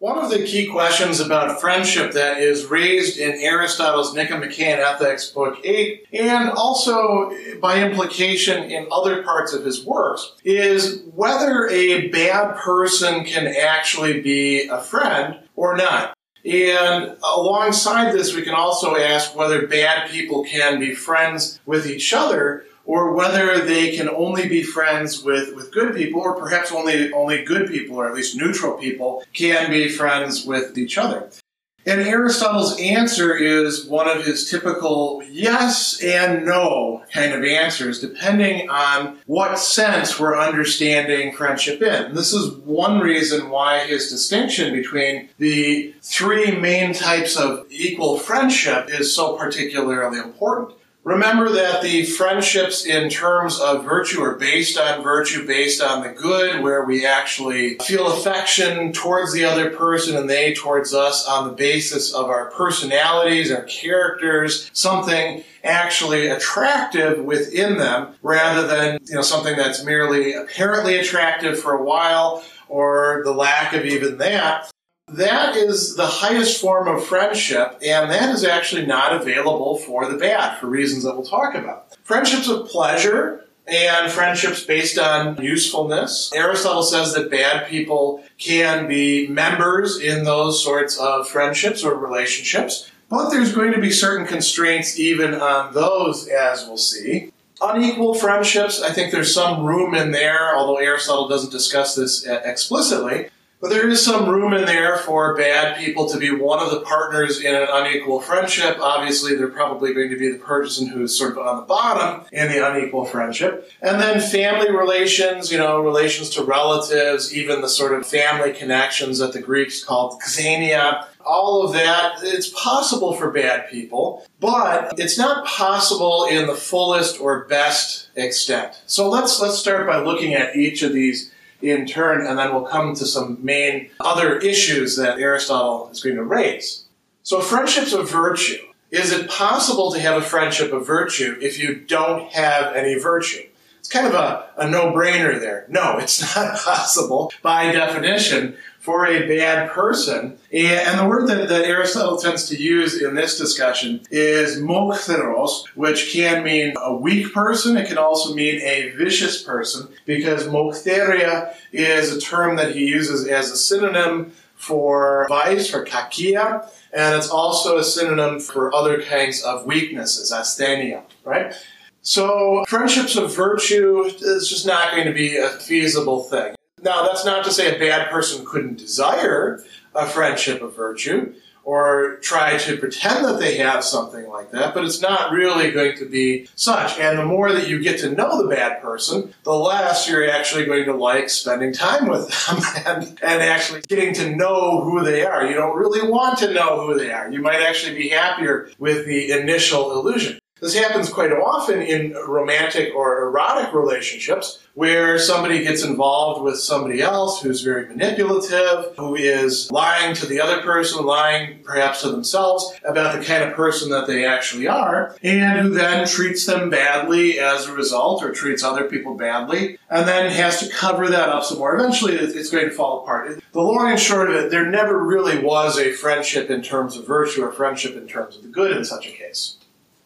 One of the key questions about friendship that is raised in Aristotle's Nicomachean Ethics, Book 8, and also by implication in other parts of his works, is whether a bad person can actually be a friend or not. And alongside this, we can also ask whether bad people can be friends with each other or whether they can only be friends with, with good people, or perhaps only, only good people, or at least neutral people, can be friends with each other. And Aristotle's answer is one of his typical yes and no kind of answers, depending on what sense we're understanding friendship in. And this is one reason why his distinction between the three main types of equal friendship is so particularly important. Remember that the friendships in terms of virtue are based on virtue, based on the good, where we actually feel affection towards the other person and they towards us on the basis of our personalities, our characters, something actually attractive within them rather than, you know, something that's merely apparently attractive for a while or the lack of even that. That is the highest form of friendship, and that is actually not available for the bad for reasons that we'll talk about. Friendships of pleasure and friendships based on usefulness. Aristotle says that bad people can be members in those sorts of friendships or relationships, but there's going to be certain constraints even on those, as we'll see. Unequal friendships, I think there's some room in there, although Aristotle doesn't discuss this uh, explicitly. But there is some room in there for bad people to be one of the partners in an unequal friendship. Obviously, they're probably going to be the person who's sort of on the bottom in the unequal friendship. And then family relations, you know, relations to relatives, even the sort of family connections that the Greeks called xenia. All of that, it's possible for bad people, but it's not possible in the fullest or best extent. So let's let's start by looking at each of these in turn, and then we'll come to some main other issues that Aristotle is going to raise. So, friendships of virtue. Is it possible to have a friendship of virtue if you don't have any virtue? It's kind of a, a no brainer there. No, it's not possible by definition for a bad person. Eh, and the word that, that Aristotle tends to use in this discussion is moktheros, which can mean a weak person. It can also mean a vicious person because moktheria is a term that he uses as a synonym for vice, for kakia, and it's also a synonym for other kinds of weaknesses, asthenia, right? So, friendships of virtue is just not going to be a feasible thing. Now, that's not to say a bad person couldn't desire a friendship of virtue or try to pretend that they have something like that, but it's not really going to be such. And the more that you get to know the bad person, the less you're actually going to like spending time with them and, and actually getting to know who they are. You don't really want to know who they are. You might actually be happier with the initial illusion. This happens quite often in romantic or erotic relationships where somebody gets involved with somebody else who's very manipulative, who is lying to the other person, lying perhaps to themselves about the kind of person that they actually are, and who then treats them badly as a result or treats other people badly, and then has to cover that up some more. Eventually, it's going to fall apart. The long and short of it, there never really was a friendship in terms of virtue or friendship in terms of the good in such a case.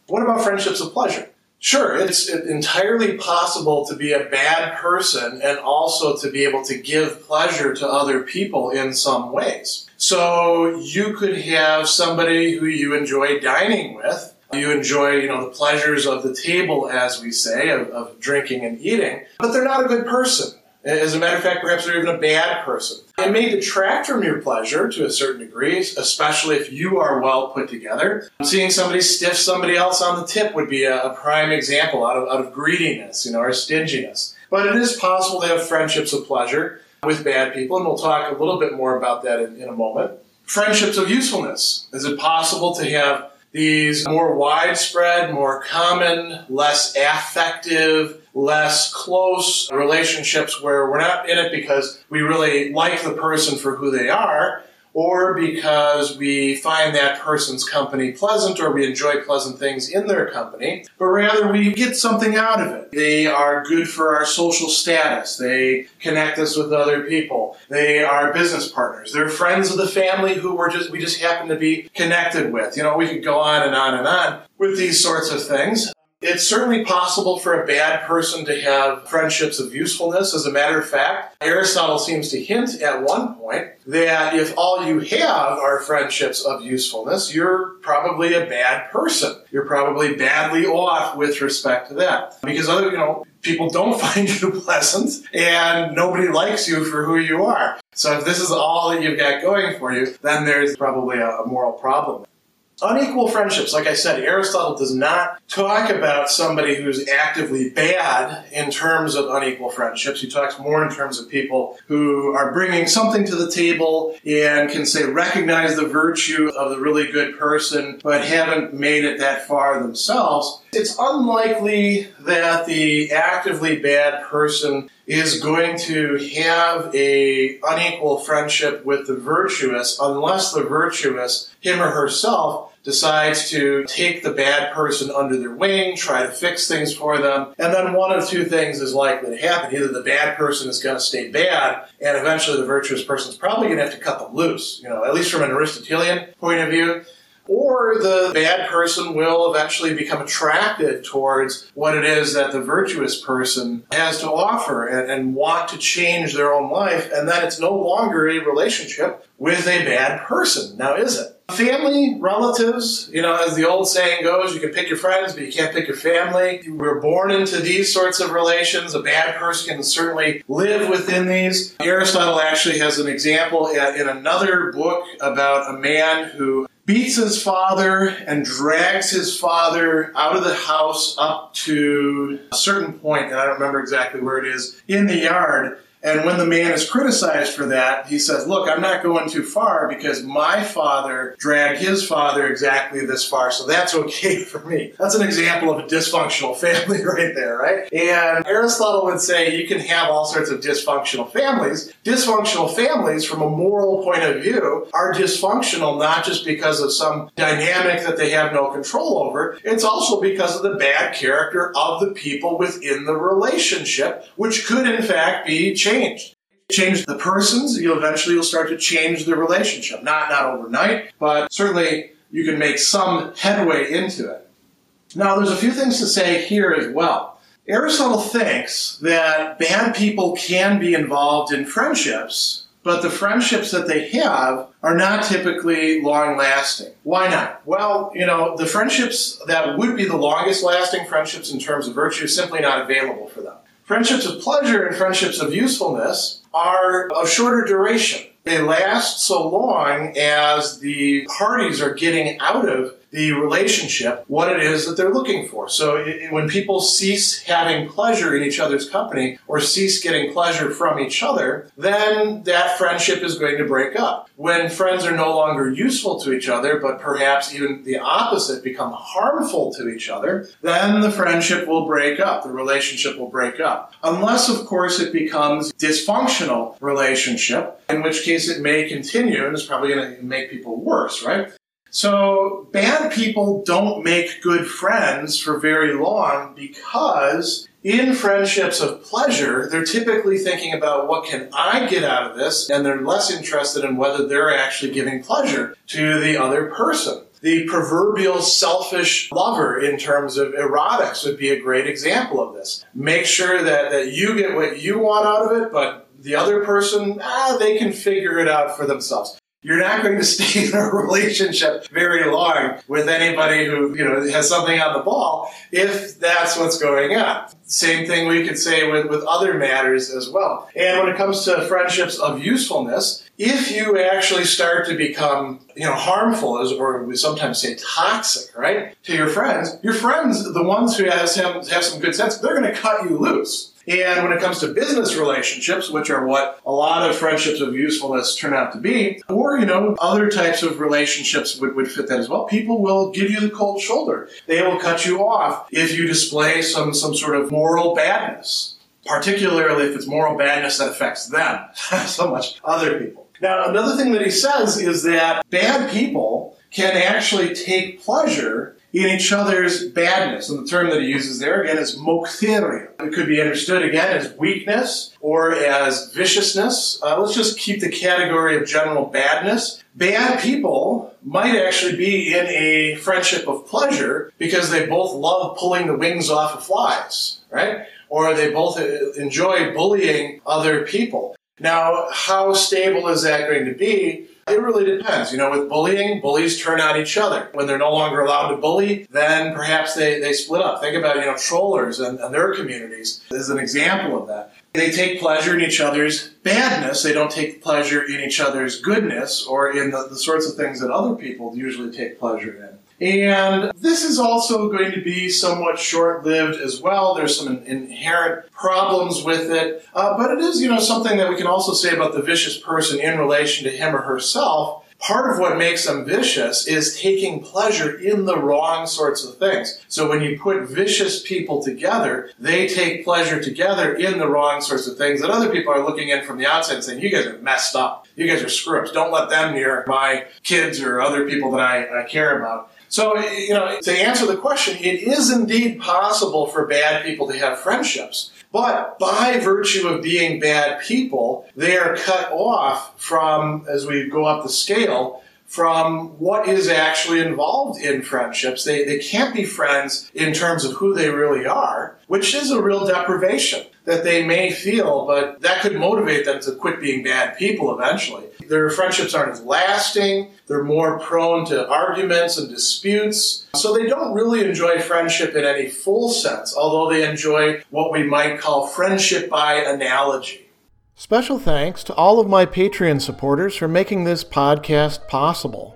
What about friendships of pleasure? Sure, it's entirely possible to be a bad person and also to be able to give pleasure to other people in some ways. So you could have somebody who you enjoy dining with. You enjoy, you know, the pleasures of the table, as we say, of, of drinking and eating, but they're not a good person. As a matter of fact, perhaps they're even a bad person. It may detract from your pleasure to a certain degree, especially if you are well put together. Seeing somebody stiff somebody else on the tip would be a, prime example out of, out of greediness, you know, or stinginess. But it is possible to have friendships of pleasure with bad people, and we'll talk a little bit more about that in, in a moment. Friendships of usefulness. Is it possible to have these more widespread, more common, less affective, less close relationships where we're not in it because we really like the person for who they are or because we find that person's company pleasant or we enjoy pleasant things in their company, but rather we get something out of it. They are good for our social status. They connect us with other people. They are business partners. They're friends of the family who we're just we just happen to be connected with. You know, we could go on and on and on with these sorts of things. It's certainly possible for a bad person to have friendships of usefulness. As a matter of fact, Aristotle seems to hint at one point that if all you have are friendships of usefulness, you're probably a bad person. You're probably badly off with respect to that. Because other, you know, people don't find you pleasant and nobody likes you for who you are. So if this is all that you've got going for you, then there's probably a, moral problem. Unequal friendships, like I said, Aristotle does not talk about somebody who's actively bad in terms of unequal friendships. He talks more in terms of people who are bringing something to the table and can say recognize the virtue of the really good person, but haven't made it that far themselves. It's unlikely that the actively bad person is going to have a unequal friendship with the virtuous unless the virtuous, him or herself, decides to take the bad person under their wing, try to fix things for them, and then one of two things is likely to happen. Either the bad person is going to stay bad, and eventually the virtuous person is probably going to have to cut them loose, you know, at least from an Aristotelian point of view. Or the bad person will eventually become attracted towards what it is that the virtuous person has to offer and, and, want to change their own life, and then it's no longer a relationship with a bad person. Now, is it? Family, relatives, you know, as the old saying goes, you can pick your friends, but you can't pick your family. We're born into these sorts of relations. A bad person can certainly live within these. Aristotle actually has an example in another book about a man who beats his father and drags his father out of the house up to a certain point, and I don't remember exactly where it is, in the yard. And when the man is criticized for that, he says, Look, I'm not going too far because my father dragged his father exactly this far, so that's okay for me. That's an example of a dysfunctional family right there, right? And Aristotle would say you can have all sorts of dysfunctional families. Dysfunctional families, from a moral point of view, are dysfunctional not just because of some dynamic that they have no control over, it's also because of the bad character of the people within the relationship, which could in fact be changed changed. Change the persons, you'll eventually you'll start to change the relationship. Not not overnight, but certainly you can make some headway into it. Now there's a few things to say here as well. Aristotle thinks that bad people can be involved in friendships, but the friendships that they have are not typically long lasting. Why not? Well, you know, the friendships that would be the longest lasting friendships in terms of virtue is simply not available for them. Friendships of pleasure and friendships of usefulness are of shorter duration. They last so long as the parties are getting out of the relationship what it is that they're looking for. So it, when people cease having pleasure in each other's company or cease getting pleasure from each other, then that friendship is going to break up. When friends are no longer useful to each other, but perhaps even the opposite become harmful to each other, then the friendship will break up. The relationship will break up. Unless, of course, it becomes dysfunctional relationship, in which case it may continue and is probably going to make people worse, right? So bad people don't make good friends for very long because in friendships of pleasure, they're typically thinking about what can I get out of this, and they're less interested in whether they're actually giving pleasure to the other person. The proverbial selfish lover in terms of erotics would be a great example of this. Make sure that, that you get what you want out of it, but the other person, ah, they can figure it out for themselves you're not going to stay in a relationship very long with anybody who, you know, has something on the ball if that's what's going on. Same thing we could say with, with other matters as well. And when it comes to friendships of usefulness, if you actually start to become, you know, harmful, as or we sometimes say toxic, right, to your friends, your friends, the ones who have, have some good sense, they're going to cut you loose And when it comes to business relationships, which are what a lot of friendships of usefulness turn out to be, or, you know, other types of relationships would, would fit that as well, people will give you the cold shoulder. They will cut you off if you display some, some sort of moral badness, particularly if it's moral badness that affects them so much other people. Now, another thing that he says is that bad people can actually take pleasure in each other's badness. And the term that he uses there again is moktheria. It could be understood again as weakness or as viciousness. Uh, let's just keep the category of general badness. Bad people might actually be in a friendship of pleasure because they both love pulling the wings off of flies, right? Or they both enjoy bullying other people. Now, how stable is that going to be? It really depends. You know, with bullying, bullies turn on each other. When they're no longer allowed to bully, then perhaps they, they split up. Think about, you know, trollers and, and their communities as an example of that. They take pleasure in each other's badness. They don't take pleasure in each other's goodness or in the, the sorts of things that other people usually take pleasure in. And this is also going to be somewhat short lived as well. There's some inherent problems with it. Uh, but it is, you know, something that we can also say about the vicious person in relation to him or herself. Part of what makes them vicious is taking pleasure in the wrong sorts of things. So when you put vicious people together, they take pleasure together in the wrong sorts of things that other people are looking in from the outside and saying, you guys are messed up. You guys are screws. Don't let them near my kids or other people that I, I care about. So, you know, to answer the question, it is indeed possible for bad people to have friendships. But by virtue of being bad people, they are cut off from, as we go up the scale, from what is actually involved in friendships. They, they can't be friends in terms of who they really are, which is a real deprivation that they may feel, but that could motivate them to quit being bad people eventually. Their friendships aren't as lasting, they're more prone to arguments and disputes, so they don't really enjoy friendship in any full sense, although they enjoy what we might call friendship by analogy. Special thanks to all of my Patreon supporters for making this podcast possible.